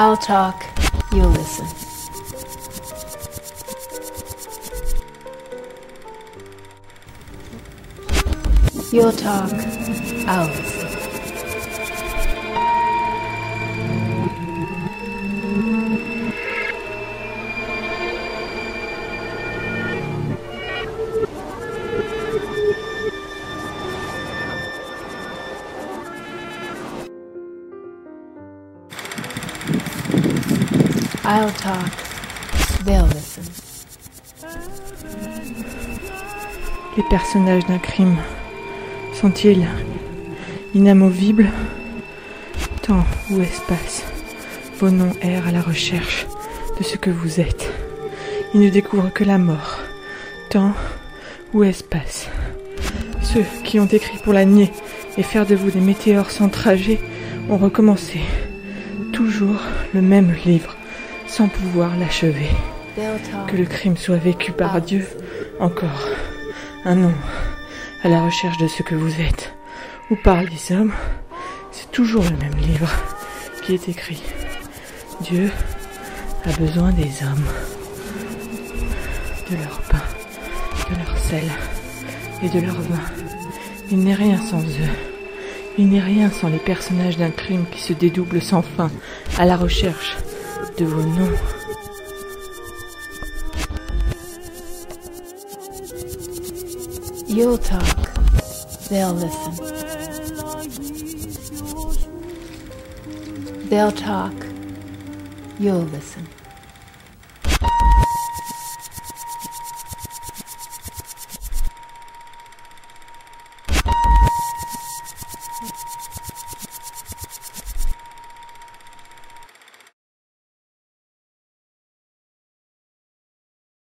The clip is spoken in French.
I'll talk, you'll listen. You'll talk, I'll listen. I'll talk, they'll listen. Les personnages d'un crime sont-ils inamovibles? Temps ou espace, vos noms errent à la recherche de ce que vous êtes? Ils ne découvrent que la mort. Temps ou espace. Ceux qui ont écrit pour la nier et faire de vous des météores sans trajet ont recommencé. Toujours le même livre, sans pouvoir l'achever. Que le crime soit vécu par Dieu, encore un nom à la recherche de ce que vous êtes, ou par les hommes, c'est toujours le même livre qui est écrit. Dieu a besoin des hommes, de leur pain, de leur sel et de leur vin. Il n'est rien sans eux. Il n'est rien sans les personnages d'un crime qui se dédoublent sans fin à la recherche de vos noms. You'll talk, they'll listen. They'll talk, you'll listen.